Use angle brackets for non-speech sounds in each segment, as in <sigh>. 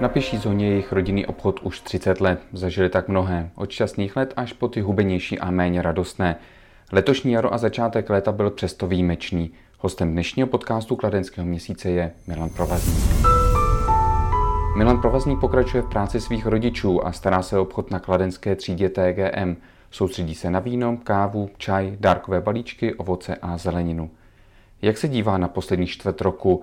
Na pěší zóně je jejich rodinný obchod už 30 let. Zažili tak mnohé, od šťastných let až po ty hubenější a méně radostné. Letošní jaro a začátek léta byl přesto výjimečný. Hostem dnešního podcastu Kladenského měsíce je Milan Provazník. Milan Provazník pokračuje v práci svých rodičů a stará se o obchod na kladenské třídě TGM. Soustředí se na víno, kávu, čaj, dárkové balíčky, ovoce a zeleninu. Jak se dívá na poslední čtvrt roku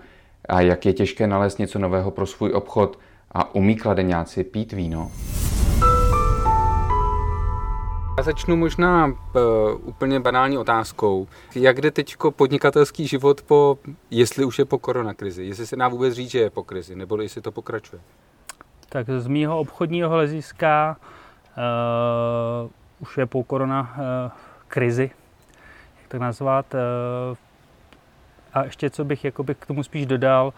a jak je těžké nalézt něco nového pro svůj obchod a umí kladeňáci pít víno? Já začnu možná uh, úplně banální otázkou. Jak jde teď podnikatelský život po, jestli už je po koronakrizi? Jestli se dá vůbec říct, že je po krizi, nebo jestli to pokračuje? Tak z mýho obchodního hlediska uh, už je po korona uh, krizi, jak to nazvat. Uh, a ještě co bych jakoby k tomu spíš dodal, uh,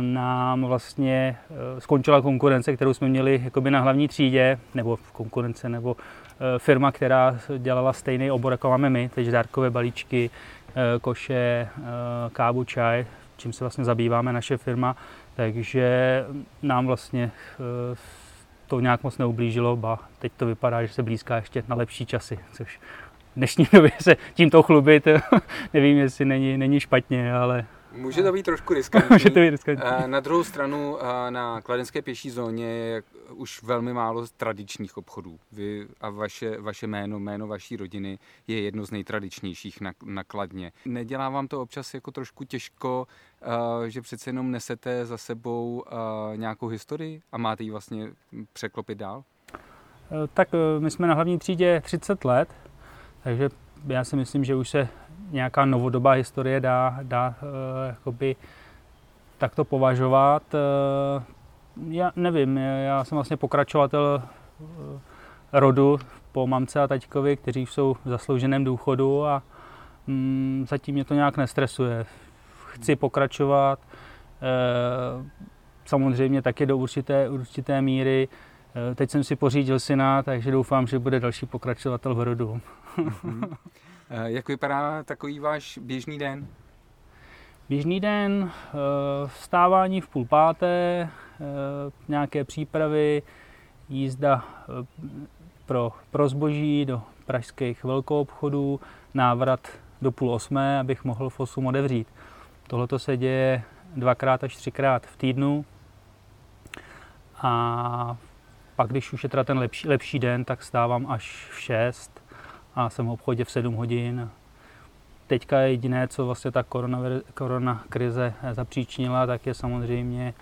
nám vlastně uh, skončila konkurence, kterou jsme měli jakoby na hlavní třídě, nebo konkurence, nebo Eh, firma, která dělala stejný obor, jako máme my, takže dárkové balíčky, eh, koše, eh, kávu, čaj, čím se vlastně zabýváme naše firma, takže nám vlastně to nějak moc neublížilo, ba teď to vypadá, že se blízká ještě na lepší časy, což v dnešní <laughs> době se tímto chlubit, <laughs> nevím, jestli není, není špatně, ale Může to být trošku riskantní. <laughs> Může to být riskantní. Na druhou stranu na kladenské pěší zóně je už velmi málo tradičních obchodů. Vy a vaše, vaše jméno, jméno vaší rodiny je jedno z nejtradičnějších na, na Kladně. Nedělá vám to občas jako trošku těžko, že přece jenom nesete za sebou nějakou historii a máte ji vlastně překlopit dál? Tak my jsme na hlavní třídě 30 let, takže já si myslím, že už se nějaká novodobá historie dá, dá uh, jakoby takto považovat. Uh, já nevím, já jsem vlastně pokračovatel uh, rodu po mamce a taťkovi, kteří jsou v zaslouženém důchodu a um, zatím mě to nějak nestresuje. Chci pokračovat, samozřejmě taky do určité, určité míry. Teď jsem si pořídil syna, takže doufám, že bude další pokračovatel v rodu. Mm-hmm. <laughs> Eh, jak vypadá takový váš běžný den? Běžný den, eh, vstávání v půl páté, eh, nějaké přípravy, jízda pro, pro zboží do pražských velkoobchodů, návrat do půl osmé, abych mohl v 8 otevřít. Tohle se děje dvakrát až třikrát v týdnu. A pak, když už je teda ten lepší, lepší den, tak stávám až v 6 a jsem v obchodě v 7 hodin. Teďka jediné, co vlastně ta korona, korona krize zapříčinila, tak je samozřejmě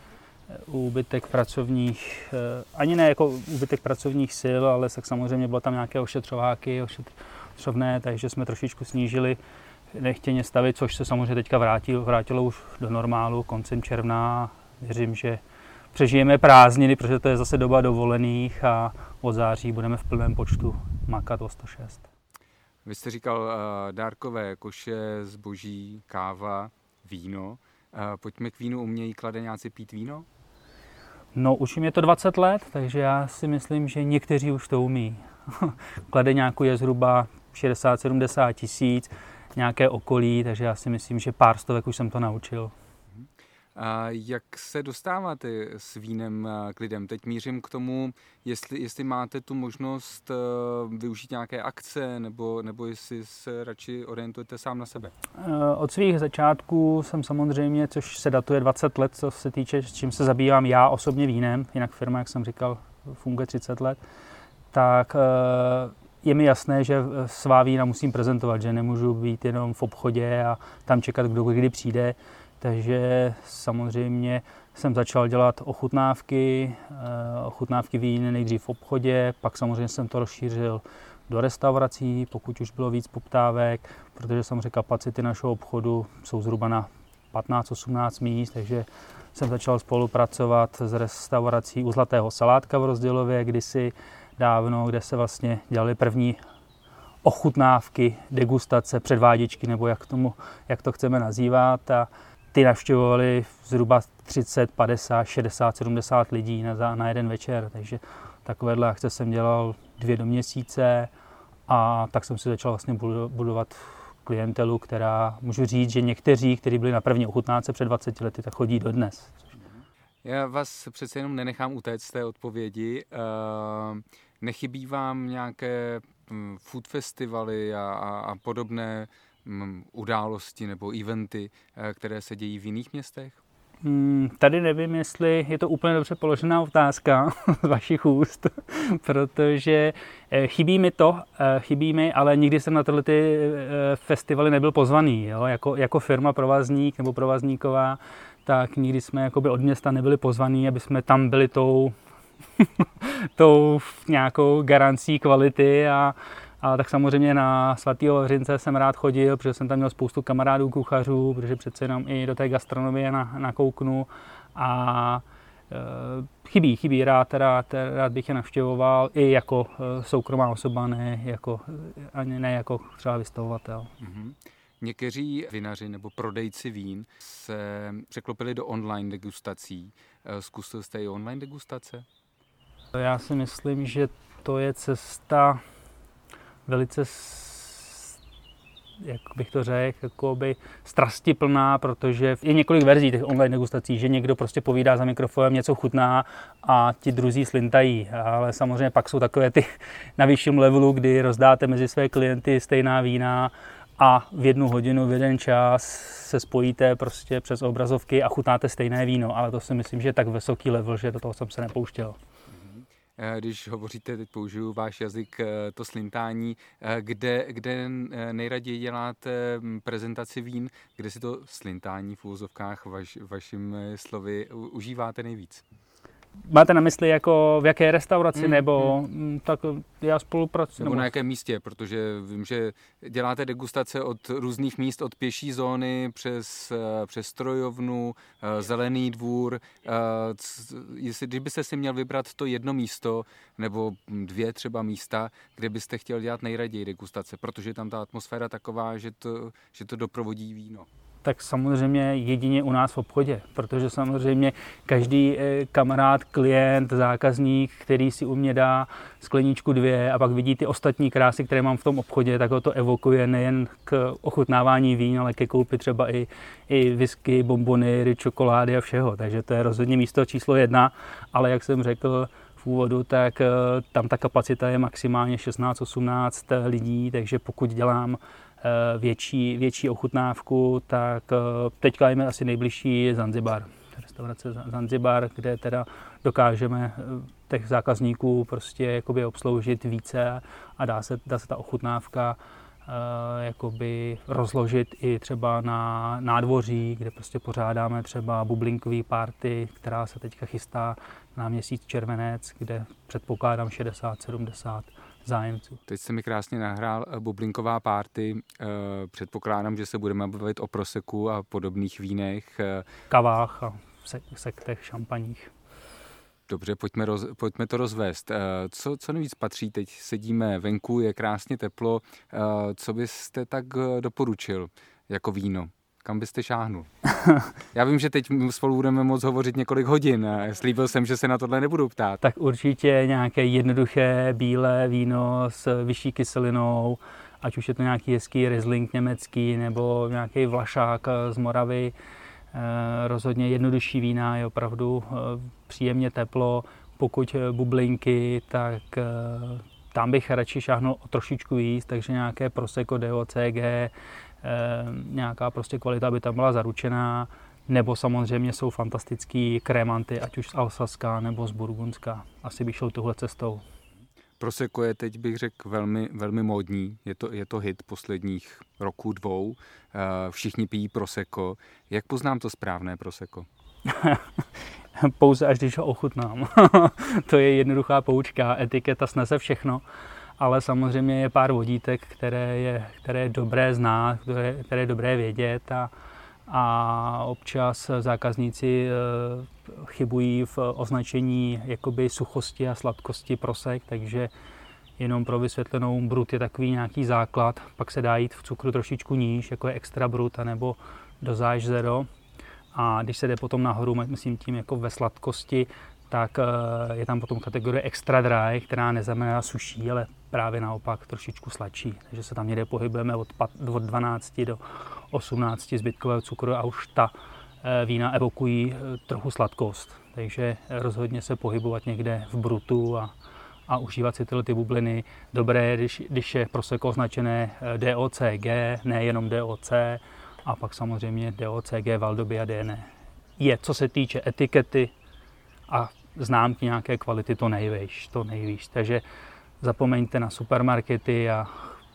eh, úbytek pracovních, eh, ani ne jako úbytek pracovních sil, ale tak samozřejmě bylo tam nějaké ošetřováky, ošetřovné, takže jsme trošičku snížili nechtěně stavit, což se samozřejmě teďka vrátilo, vrátilo už do normálu koncem června. Věřím, že přežijeme prázdniny, protože to je zase doba dovolených a od září budeme v plném počtu makat o 106. Vy jste říkal uh, dárkové koše, zboží, káva, víno. Uh, pojďme k vínu, umějí kladeňáci pít víno? No, už jim je to 20 let, takže já si myslím, že někteří už to umí. <laughs> Kladeňáku je zhruba 60-70 tisíc, nějaké okolí, takže já si myslím, že pár stovek už jsem to naučil. Jak se dostáváte s vínem k lidem? Teď mířím k tomu, jestli, jestli máte tu možnost eh, využít nějaké akce, nebo, nebo jestli se radši orientujete sám na sebe. Eh, od svých začátků jsem samozřejmě, což se datuje 20 let, co se týče, s čím se zabývám já osobně vínem, jinak firma, jak jsem říkal, funguje 30 let, tak eh, je mi jasné, že svá vína musím prezentovat, že nemůžu být jenom v obchodě a tam čekat, kdo kdy přijde takže samozřejmě jsem začal dělat ochutnávky, eh, ochutnávky vín nejdřív v obchodě, pak samozřejmě jsem to rozšířil do restaurací, pokud už bylo víc poptávek, protože samozřejmě kapacity našeho obchodu jsou zhruba na 15-18 míst, takže jsem začal spolupracovat s restaurací u Zlatého salátka v Rozdělově kdysi dávno, kde se vlastně dělaly první ochutnávky, degustace, předváděčky, nebo jak, tomu, jak to chceme nazývat. A ty navštěvovali zhruba 30, 50, 60, 70 lidí na, na jeden večer, takže takovéhle akce jsem dělal dvě do měsíce a tak jsem si začal vlastně budovat klientelu, která můžu říct, že někteří, kteří byli na první ochutnáce před 20 lety, tak chodí dodnes. Já vás přece jenom nenechám utéct z té odpovědi. Nechybí vám nějaké hm, food festivaly a, a, a podobné události nebo eventy, které se dějí v jiných městech? Hmm, tady nevím, jestli je to úplně dobře položená otázka <laughs> z vašich úst, <laughs> protože eh, chybí mi to, eh, chybí mi, ale nikdy jsem na tyhle ty eh, festivaly nebyl pozvaný. Jo? Jako, jako firma provazník nebo provazníková, tak nikdy jsme jakoby od města nebyli pozvaní, aby jsme tam byli tou, <laughs> tou nějakou garancí kvality a, a tak samozřejmě na svatý Vavřince jsem rád chodil, protože jsem tam měl spoustu kamarádů kuchařů, protože přece jenom i do té gastronomie na, nakouknu a e, chybí, chybí rád, rád, rád bych je navštěvoval i jako e, soukromá osoba, ne jako, ani ne jako třeba vystavovatel. Mm-hmm. Někteří vinaři nebo prodejci vín se překlopili do online degustací. E, zkusil jste i online degustace? Já si myslím, že to je cesta velice jak bych to řekl, jakoby strastiplná, protože je několik verzí těch online degustací, že někdo prostě povídá za mikrofonem, něco chutná a ti druzí slintají. Ale samozřejmě pak jsou takové ty <laughs> na vyšším levelu, kdy rozdáte mezi své klienty stejná vína a v jednu hodinu, v jeden čas se spojíte prostě přes obrazovky a chutnáte stejné víno. Ale to si myslím, že je tak vysoký level, že do toho jsem se nepouštěl. Eh, když hovoříte, teď použiju váš jazyk, eh, to slintání, eh, kde, kde nejraději děláte hm, prezentaci vín, kde si to slintání v úvozovkách vaš, vašimi slovy užíváte nejvíc? Máte na mysli jako v jaké restauraci mm, nebo mm. tak já spolupracuji. Nebo na jakém místě, protože vím, že děláte degustace od různých míst, od pěší zóny přes, eh, přes strojovnu, eh, zelený dvůr. Eh, jestli, když byste si měl vybrat to jedno místo nebo dvě třeba místa, kde byste chtěl dělat nejraději degustace, protože tam ta atmosféra taková, že to, že to doprovodí víno tak samozřejmě jedině u nás v obchodě, protože samozřejmě každý eh, kamarád, klient, zákazník, který si u mě dá skleničku dvě a pak vidí ty ostatní krásy, které mám v tom obchodě, tak ho to evokuje nejen k ochutnávání vín, ale ke koupi třeba i, i whisky, bombony, čokolády a všeho. Takže to je rozhodně místo číslo jedna, ale jak jsem řekl, v úvodu, tak eh, tam ta kapacita je maximálně 16-18 lidí, takže pokud dělám Eh, větší, větší ochutnávku, tak eh, teďka je asi nejbližší Zanzibar, restaurace Zanzibar, kde teda dokážeme eh, těch zákazníků prostě jakoby obsloužit více a dá se, dá se ta ochutnávka jakoby rozložit i třeba na nádvoří, kde prostě pořádáme třeba bublinkový party, která se teďka chystá na měsíc červenec, kde předpokládám 60-70 zájemců. Teď se mi krásně nahrál eh, bublinková párty. Eh, předpokládám, že se budeme bavit o proseku a podobných vínech. Eh, Kavách a sektech, šampaních. Dobře, pojďme, roz, pojďme to rozvést. Co, co nejvíc patří? Teď sedíme venku, je krásně teplo. Co byste tak doporučil jako víno? Kam byste šáhnul? <laughs> Já vím, že teď spolu budeme moc hovořit několik hodin. Slíbil jsem, že se na tohle nebudu ptát. Tak určitě nějaké jednoduché bílé víno s vyšší kyselinou, ať už je to nějaký hezký Riesling německý nebo nějaký Vlašák z Moravy. Eh, rozhodně jednodušší vína je opravdu eh, příjemně teplo. Pokud bublinky, tak eh, tam bych radši šáhnul o trošičku víc, takže nějaké Prosecco DOCG, nějaká prostě kvalita by tam byla zaručená, nebo samozřejmě jsou fantastický krémanty, ať už z Alsaska nebo z Burgundska. Asi bych šel touhle cestou. Prosecco je teď, bych řekl, velmi, velmi módní. Je to, je to hit posledních roků, dvou. Eh, všichni pijí Prosecco. Jak poznám to správné Prosecco? <laughs> Pouze až když ho ochutnám. <laughs> to je jednoduchá poučka. Etiketa snese všechno ale samozřejmě je pár vodítek, které je, které je dobré znát, které, které je dobré vědět a, a občas zákazníci eh, chybují v označení jakoby suchosti a sladkosti prosek, takže jenom pro vysvětlenou brut je takový nějaký základ, pak se dá jít v cukru trošičku níž, jako je extra brut, nebo dozáž zero. A když se jde potom nahoru, myslím tím jako ve sladkosti, tak eh, je tam potom kategorie extra dry, která neznamená suší, ale právě naopak trošičku sladší. Takže se tam někde pohybujeme od 12 do 18 zbytkového cukru a už ta eh, vína evokují eh, trochu sladkost. Takže rozhodně se pohybovat někde v brutu a, a užívat si tyhle ty bubliny. Dobré, když, když je proseko označené eh, DOCG, nejenom DOC, a pak samozřejmě DOCG, Valdobia, DN. Je, co se týče etikety a známky nějaké kvality, to nejvíš, to nejvíš. Takže zapomeňte na supermarkety a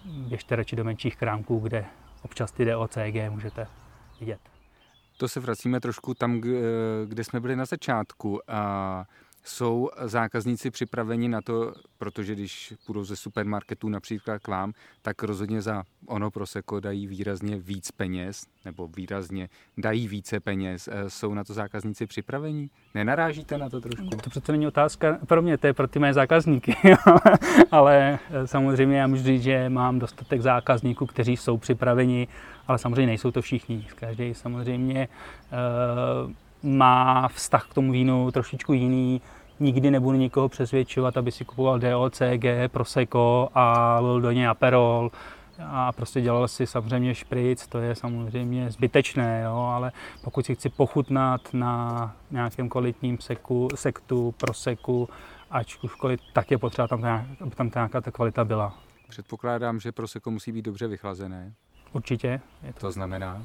běžte radši do menších krámků, kde občas ty DOCG můžete vidět. To se vracíme trošku tam, kde jsme byli na začátku. A jsou zákazníci připraveni na to, protože když půjdou ze supermarketu například k vám, tak rozhodně za ono proseko dají výrazně víc peněz, nebo výrazně dají více peněz. Eh, jsou na to zákazníci připraveni? Nenarážíte na to trošku? To přece není otázka pro mě, to je pro ty mé zákazníky. <laughs> ale eh, samozřejmě já můžu říct, že mám dostatek zákazníků, kteří jsou připraveni, ale samozřejmě nejsou to všichni. Každý samozřejmě uh, má vztah k tomu vínu trošičku jiný. Nikdy nebudu nikoho přesvědčovat, aby si kupoval DOCG, Prosecco a lil do něj Aperol a prostě dělal si samozřejmě špric, to je samozřejmě zbytečné, jo, ale pokud si chci pochutnat na nějakém kvalitním seku, sektu, proseku, ačkoliv, tak je potřeba tam, aby tam nějaká ta kvalita byla. Předpokládám, že proseko musí být dobře vychlazené. Určitě. Je to... to znamená?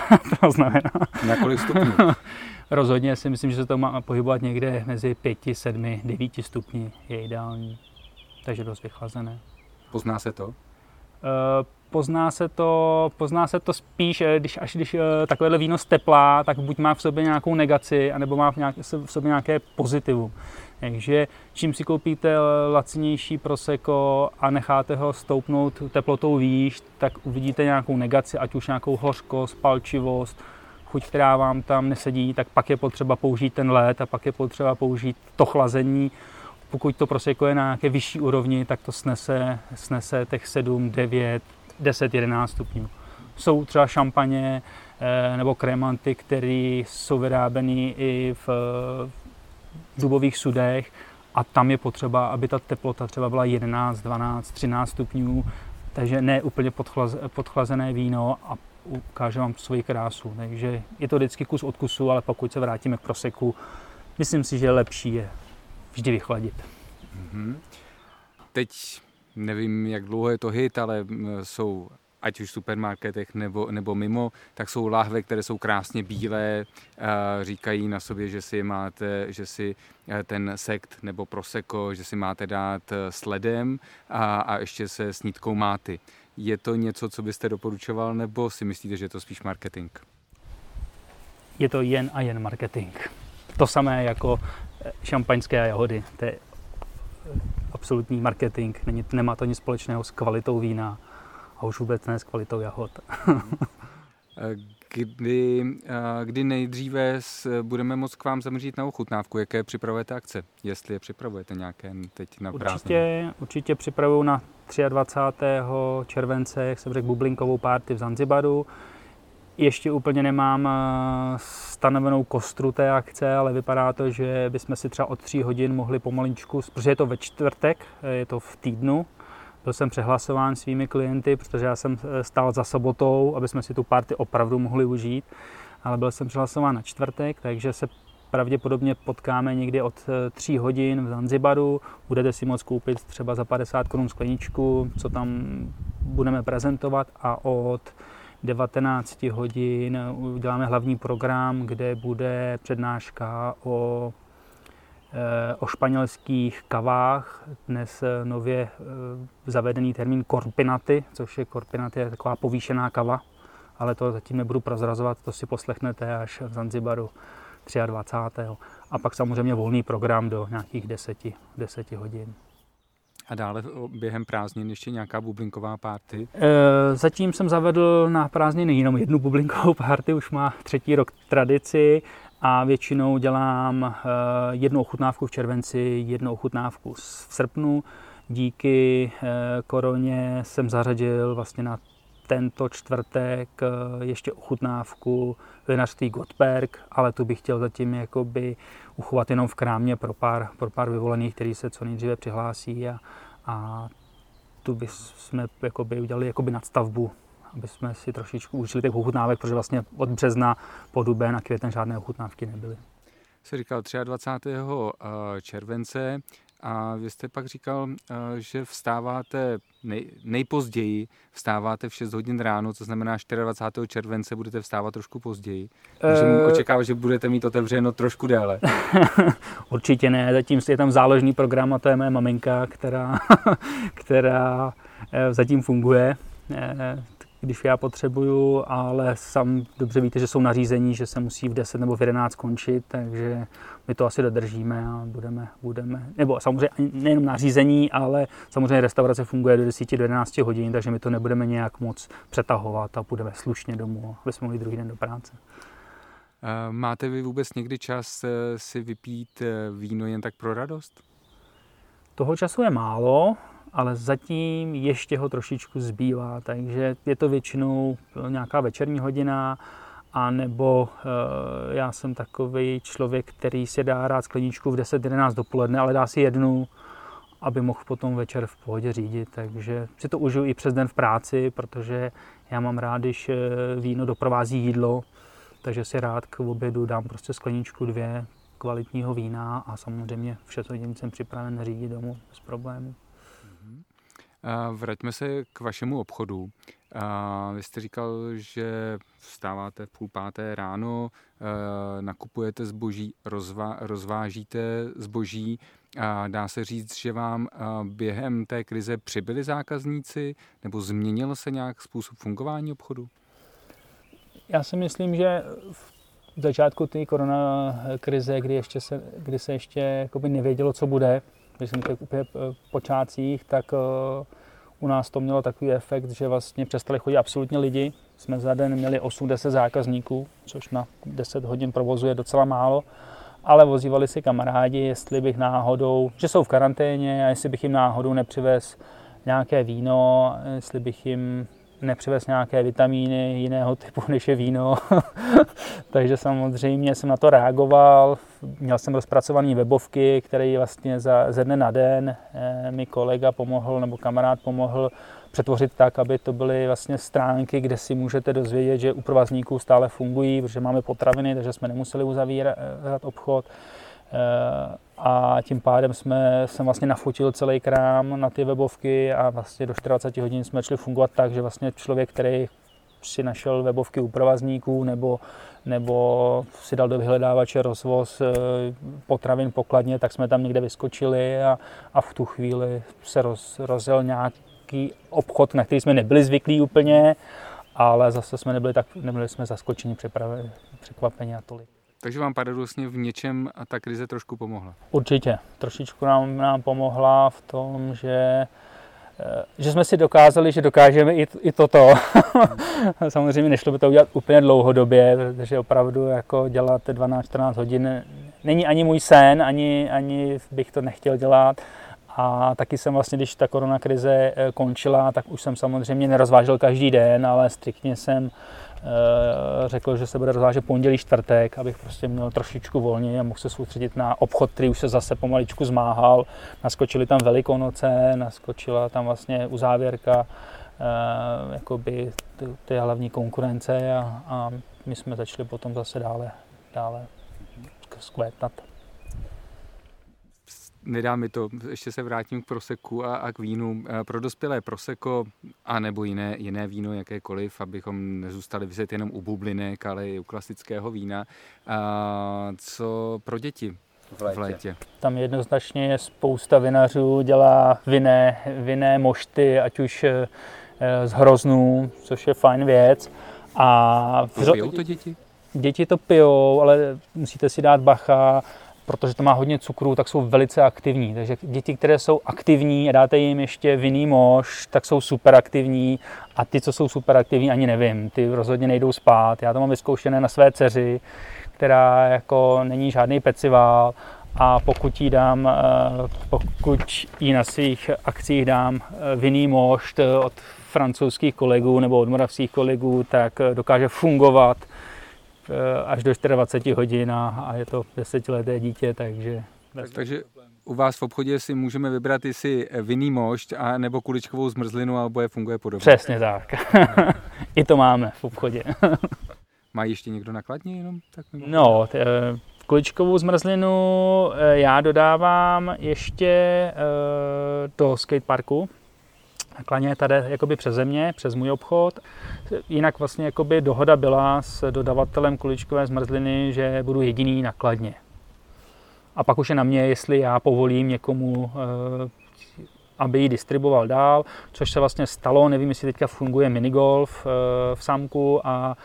<laughs> to znamená. Na kolik stupňů? <laughs> Rozhodně si myslím, že se to má pohybovat někde mezi 5, 7, 9 stupni je ideální. Takže dost vychlazené. Pozná se to? Eh, pozná se to, pozná se to spíš, eh, když, až když eh, takovéhle víno steplá, tak buď má v sobě nějakou negaci, anebo má v, nějak, v sobě nějaké pozitivum. Takže čím si koupíte lacinější proseko a necháte ho stoupnout teplotou výš, tak uvidíte nějakou negaci, ať už nějakou hořkost, palčivost, chuť, která vám tam nesedí, tak pak je potřeba použít ten led a pak je potřeba použít to chlazení. Pokud to proseko je na nějaké vyšší úrovni, tak to snese, snese těch 7, 9, 10, 11 stupňů. Jsou třeba šampaně eh, nebo kremanty, které jsou vyráběny i v dubových sudech a tam je potřeba, aby ta teplota třeba byla 11, 12, 13 stupňů, takže ne úplně podchlazené víno a ukáže vám svoji krásu. Takže je to vždycky kus od kusu, ale pokud se vrátíme k proseku, myslím si, že lepší je vždy vychladit. Mm-hmm. Teď nevím, jak dlouho je to hit, ale jsou ať už v supermarketech nebo, nebo mimo, tak jsou lahve, které jsou krásně bílé, říkají na sobě, že si máte, že si e, ten sekt nebo proseko, že si máte dát e, s ledem a, a ještě se snítkou máty. Je to něco, co byste doporučoval, nebo si myslíte, že je to spíš marketing? Je to jen a jen marketing. To samé jako šampaňské a jahody. To je absolutní marketing. Není, nemá to nic společného s kvalitou vína a už vůbec ne s kvalitou jahod. <laughs> kdy, kdy nejdříve budeme moct k vám zamřít na ochutnávku? Jaké připravujete akce? Jestli je připravujete nějaké teď na Určitě, určitě připravuju na 23. července, jak jsem řekl, bublinkovou párty v Zanzibaru. Ještě úplně nemám stanovenou kostru té akce, ale vypadá to, že bychom si třeba od 3 hodin mohli pomaličku, protože je to ve čtvrtek, je to v týdnu, byl jsem přehlasován svými klienty, protože já jsem eh, stál za sobotou, aby jsme si tu party opravdu mohli užít, ale byl jsem přehlasován na čtvrtek, takže se pravděpodobně potkáme někdy od 3 eh, hodin v Zanzibaru. Budete si moct koupit třeba za 50 korun skleničku, co tam budeme prezentovat a od 19 hodin uděláme hlavní program, kde bude přednáška o Eh, o španělských kavách, dnes eh, nově eh, zavedený termín korpinaty, což je korpinaty je taková povýšená kava, ale to zatím nebudu prozrazovat, to si poslechnete až v Zanzibaru 23. A pak samozřejmě volný program do nějakých 10, 10 hodin. A dále během prázdnin ještě nějaká bublinková párty? Zatím jsem zavedl na prázdniny jenom jednu bublinkovou párty, už má třetí rok tradici a většinou dělám eh, jednu ochutnávku v červenci, jednu ochutnávku v srpnu. Díky eh, koroně jsem zařadil vlastně na tento čtvrtek eh, ještě ochutnávku vinařství Gottberg, ale tu bych chtěl zatím jakoby uchovat jenom v krámě pro pár, pro pár vyvolených, kteří se co nejdříve přihlásí a, a tu bychom jakoby udělali jakoby nadstavbu aby jsme si trošičku užili těch ochutnávek, protože vlastně od března po duben a květen žádné ochutnávky nebyly. se říkal 23. července a vy jste pak říkal, že vstáváte nej, nejpozději, vstáváte v 6 hodin ráno, co znamená 24. července budete vstávat trošku později. Můžeme uh, očekávat, že budete mít otevřeno trošku déle. <laughs> Určitě ne, zatím je tam záložný program a to je moje maminka, která, <laughs> která eh, zatím funguje eh, když já potřebuju, ale sam dobře víte, že jsou nařízení, že se musí v 10 nebo v 11 končit, takže my to asi dodržíme a budeme, budeme nebo samozřejmě nejenom nařízení, ale samozřejmě restaurace funguje do 10 do 11 hodin, takže my to nebudeme nějak moc přetahovat a půjdeme slušně domů, aby jsme mohli druhý den do práce. Máte vy vůbec někdy čas eh, si vypít eh, víno jen tak pro radost? Toho času je málo, ale zatím ještě ho trošičku zbývá, takže je to většinou nějaká večerní hodina, a nebo e, já jsem takový člověk, který si dá rád skleničku v 10-11 dopoledne, ale dá si jednu, aby mohl potom večer v pohodě řídit. Takže si to užiju i přes den v práci, protože já mám rád, když eh, víno doprovází jídlo, takže si rád k obědu dám prostě skleničku dvě kvalitního vína a samozřejmě v 6 hodin jsem připraven řídit domů bez problémů. Vraťme se k vašemu obchodu. Vy jste říkal, že vstáváte v půl páté ráno, nakupujete zboží, rozvá, rozvážíte zboží. Dá se říct, že vám během té krize přibyli zákazníci nebo změnil se nějak způsob fungování obchodu? Já si myslím, že v začátku té korona krize, kdy, ještě se, kdy se ještě nevědělo, co bude, když jsem těch úplně eh, počátcích, tak eh, u nás to mělo takový efekt, že vlastně přestali chodit absolutně lidi. Jsme za den měli 8-10 zákazníků, což na 10 hodin provozu je docela málo. Ale vozívali si kamarádi, jestli bych náhodou, že jsou v karanténě a jestli bych jim náhodou nepřivez nějaké víno, jestli bych jim nepřivez nějaké vitamíny jiného typu, <laughs> než je víno. <laughs> Takže samozřejmě jsem na to reagoval. Měl jsem rozpracované webovky, které vlastně za, ze dne na den eh, mi kolega pomohl, nebo kamarád pomohl přetvořit tak, aby to byly vlastně stránky, kde si můžete dozvědět, že u provazníků stále fungují, protože máme potraviny, takže jsme nemuseli uzavírat obchod. Eh, a tím pádem jsme, jsem vlastně nafotil celý krám na ty webovky a vlastně do 40 hodin jsme šli fungovat tak, že vlastně člověk, který si našel webovky u provazníků nebo, nebo si dal do vyhledávače rozvoz eh, potravin pokladně, tak jsme tam někde vyskočili a, a v tu chvíli se roz, rozjel nějaký obchod, na který jsme nebyli zvyklí úplně, ale zase jsme nebyli, tak, nebyli jsme zaskočeni, překvapeni a tolik. Takže vám paradoxně v něčem ta krize trošku pomohla? Určitě. Trošičku nám, nám pomohla v tom, že eh, že jsme si dokázali, že dokážeme i, i toto. <laughs> Samozřejmě nešlo by to udělat úplně dlouhodobě, protože opravdu jako dělat 12-14 hodin není ani můj sen, ani, ani bych to nechtěl dělat. A taky jsem vlastně, když ta korona krize eh, končila, tak už jsem samozřejmě nerozvážel každý den, ale striktně jsem řekl, že se bude rozvážet pondělí, čtvrtek, abych prostě měl trošičku volně a mohl se soustředit na obchod, který už se zase pomaličku zmáhal. Naskočili tam Velikonoce, naskočila tam vlastně uzávěrka eh, jakoby ty, ty hlavní konkurence a, a my jsme začali potom zase dále, dále skvétat nedá mi to, ještě se vrátím k proseku a, a k vínu. Eh, pro dospělé proseko a nebo jiné, jiné víno, jakékoliv, abychom nezůstali vyset jenom u bublinek, ale i u klasického vína. A co pro děti v létě? V létě. Tam jednoznačně je spousta vinařů, dělá vinné, vinné mošty, ať už eh, z hroznů, což je fajn věc. A pijou to děti? Děti to pijou, ale musíte si dát bacha protože to má hodně cukru, tak jsou velice aktivní. Takže děti, které jsou aktivní a dáte jim ještě vinný mož, tak jsou super aktivní a ty, co jsou super aktivní, ani nevím, ty rozhodně nejdou spát. Já to mám vyzkoušené na své dceři, která jako není žádný pecivál a pokud jí dám, eh, pokud jí na svých akcích dám eh, vinný mošt od francouzských kolegů nebo od moravských kolegů, tak dokáže fungovat Eh, až do 24 hodin a je to desetileté dítě, takže... Tak, takže u vás v obchodě si můžeme vybrat jestli vinný mošť a nebo kuličkovou zmrzlinu, alebo je funguje podobně. Přesně tak. <laughs> I to máme v obchodě. <laughs> Má ještě někdo nakladně jenom? Tak nebo... No, t- eh, Kuličkovou zmrzlinu eh, já dodávám ještě eh, do skateparku. Klaně tady jakoby přeze mě, přes můj obchod. Jinak vlastně jakoby dohoda byla s dodavatelem kuličkové zmrzliny, že budu jediný na Kladně. A pak už je na mě, jestli já povolím někomu, eh, aby ji distribuoval dál, což se vlastně stalo. Nevím, jestli teďka funguje minigolf v Samku a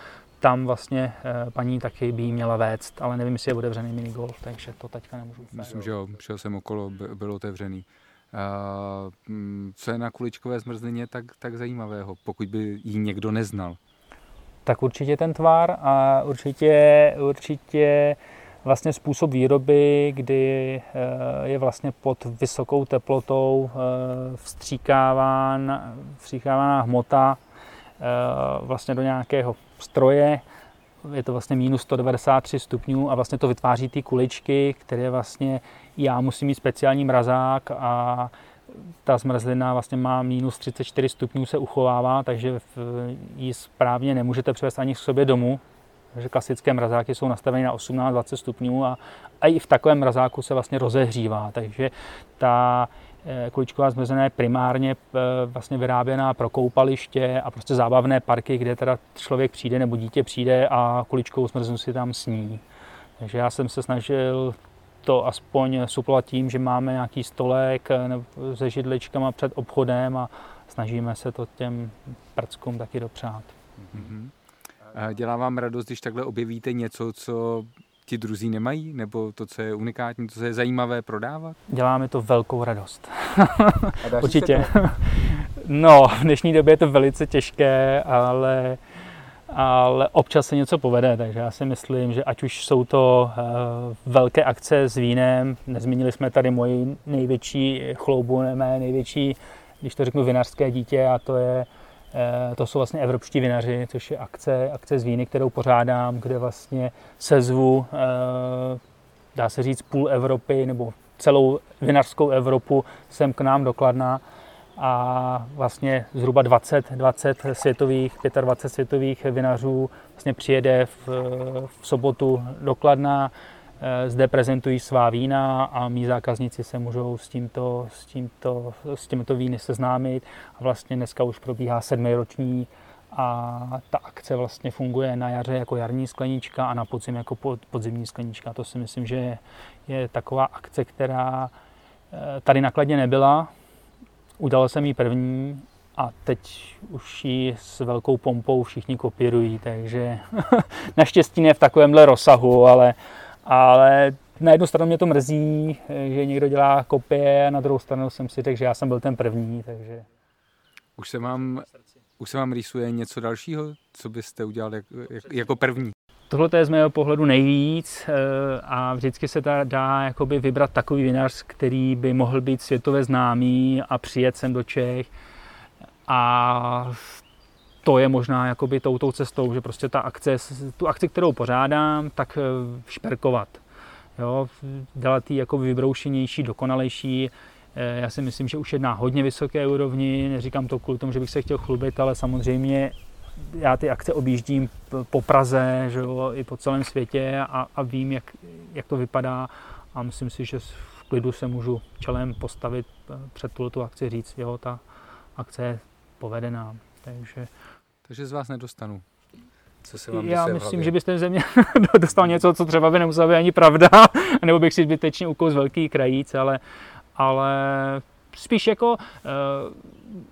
tam vlastně eh, paní taky by jí měla vést, ale nevím, jestli je otevřený minigolf, takže to teďka nemůžu. Myslím, že jo, šel jsem okolo, byl otevřený. Uh, co je na kuličkové zmrzlině tak, tak zajímavého, pokud by ji někdo neznal? Tak určitě ten tvar a určitě, určitě vlastně způsob výroby, kdy eh, je vlastně pod vysokou teplotou vstříkáván, vstříkávána hmota vlastně do nějakého stroje, je to vlastně minus 193 stupňů a vlastně to vytváří ty kuličky, které vlastně já musím mít speciální mrazák a ta zmrzlina vlastně má minus 34 stupňů se uchovává, takže ji správně nemůžete přivést ani k sobě domů, takže klasické mrazáky jsou nastaveny na 18-20 stupňů a, a i v takovém mrazáku se vlastně rozehřívá, takže ta Eh, kuličková zmrzlina je primárně eh, vlastně vyráběná pro koupaliště a prostě zábavné parky, kde teda člověk přijde nebo dítě přijde a kuličkovou zmrzlinu si tam sní. Takže já jsem se snažil to aspoň suplovat tím, že máme nějaký stolek eh, se židličkama před obchodem a snažíme se to těm prckům taky dopřát. Mm-hmm. Dělá vám radost, když takhle objevíte něco, co ti druzí nemají? Nebo to, co je unikátní, to, co je zajímavé prodávat? Děláme to velkou radost. Určitě. <laughs> no, v dnešní době je to velice těžké, ale, ale občas se něco povede, takže já si myslím, že ať už jsou to uh, velké akce s vínem, nezmínili jsme tady moji největší chloubu, ne mé největší, když to řeknu, vinařské dítě a to je Eh, to jsou vlastně evropští vinaři, což je akce, akce z víny, kterou pořádám, kde vlastně sezvu, eh, dá se říct, půl Evropy nebo celou vinařskou Evropu sem k nám dokladná a vlastně zhruba 20, 20 světových, 25 světových vinařů vlastně přijede v, v sobotu dokladná Eh, zde prezentují svá vína a mý zákazníci se můžou s tímto, s tímto, s tímto víny seznámit. A vlastně dneska už probíhá sedmiroční a ta akce vlastně funguje na jaře jako jarní sklenička a na podzim jako podzimní sklenička. To si myslím, že je, je taková akce, která eh, tady nakladně nebyla. Udělal jsem ji první a teď už ji s velkou pompou všichni kopírují, takže <laughs> naštěstí ne v takovémhle rozsahu, ale, ale na jednu stranu mě to mrzí, že někdo dělá kopie, a na druhou stranu jsem si řekl, že já jsem byl ten první, takže... Už se vám, už se vám rýsuje něco dalšího, co byste udělal jak, jak, jako první? Tohle je z mého pohledu nejvíc eh, a vždycky se dá, dá jakoby vybrat takový vinař, který by mohl být světově známý a přijet sem do Čech a to je možná jakoby touto cestou, že prostě ta akce, tu akci, kterou pořádám, tak eh, šperkovat. Jo, dělat ji jako vybroušenější, dokonalejší. Eh, já si myslím, že už je na hodně vysoké úrovni, neříkám to kvůli tomu, že bych se chtěl chlubit, ale samozřejmě já ty akce objíždím po Praze, že jo, i po celém světě a, a vím, jak, jak to vypadá a myslím si, že v klidu se můžu čelem postavit eh, před tu akci říct, jo, ta akce je povedená. Takže, Takže z vás nedostanu. Co se vám Já myslím, že byste ze mě <laughs> dostal něco, co třeba by nemusela být ani pravda, <laughs> nebo bych si zbytečně ukous velký krajíc, ale, ale spíš jako uh,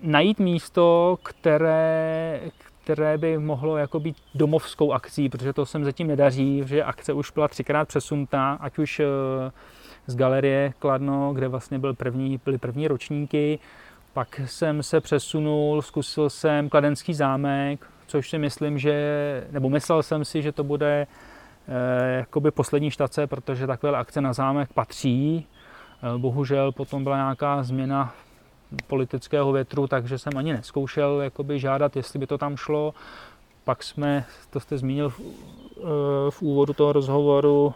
najít místo, které, které by mohlo jako být domovskou akcí, protože to sem zatím nedaří, že akce už byla třikrát přesunutá, ať už uh, z galerie Kladno, kde vlastně byl první, byly první ročníky, pak jsem se přesunul, zkusil jsem Kladenský zámek, což si myslím, že, nebo myslel jsem si, že to bude eh, jakoby poslední štace, protože takové akce na zámek patří. Eh, bohužel potom byla nějaká změna politického větru, takže jsem ani neskoušel jakoby žádat, jestli by to tam šlo. Pak jsme, to jste zmínil v, eh, v úvodu toho rozhovoru,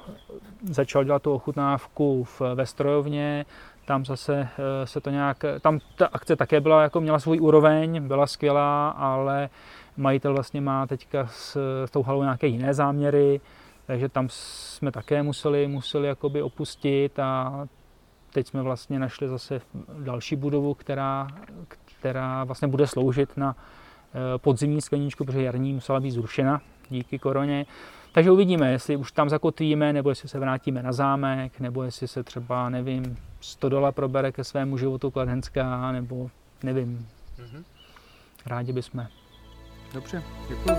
začal dělat tu ochutnávku v, ve strojovně, tam zase eh, se to nějak, tam ta akce také byla, jako měla svůj úroveň, byla skvělá, ale majitel vlastně má teďka s, s tou halou nějaké jiné záměry, takže tam jsme také museli, museli jakoby opustit a teď jsme vlastně našli zase další budovu, která, která vlastně bude sloužit na eh, podzimní skleničku, protože jarní musela být zrušena díky koroně. Takže uvidíme, jestli už tam zakotvíme, nebo jestli se vrátíme na zámek, nebo jestli se třeba, nevím, 100 dola probere ke svému životu Kladenská, nebo nevím. Mm-hmm. Rádi bychom. Dobře, děkuji.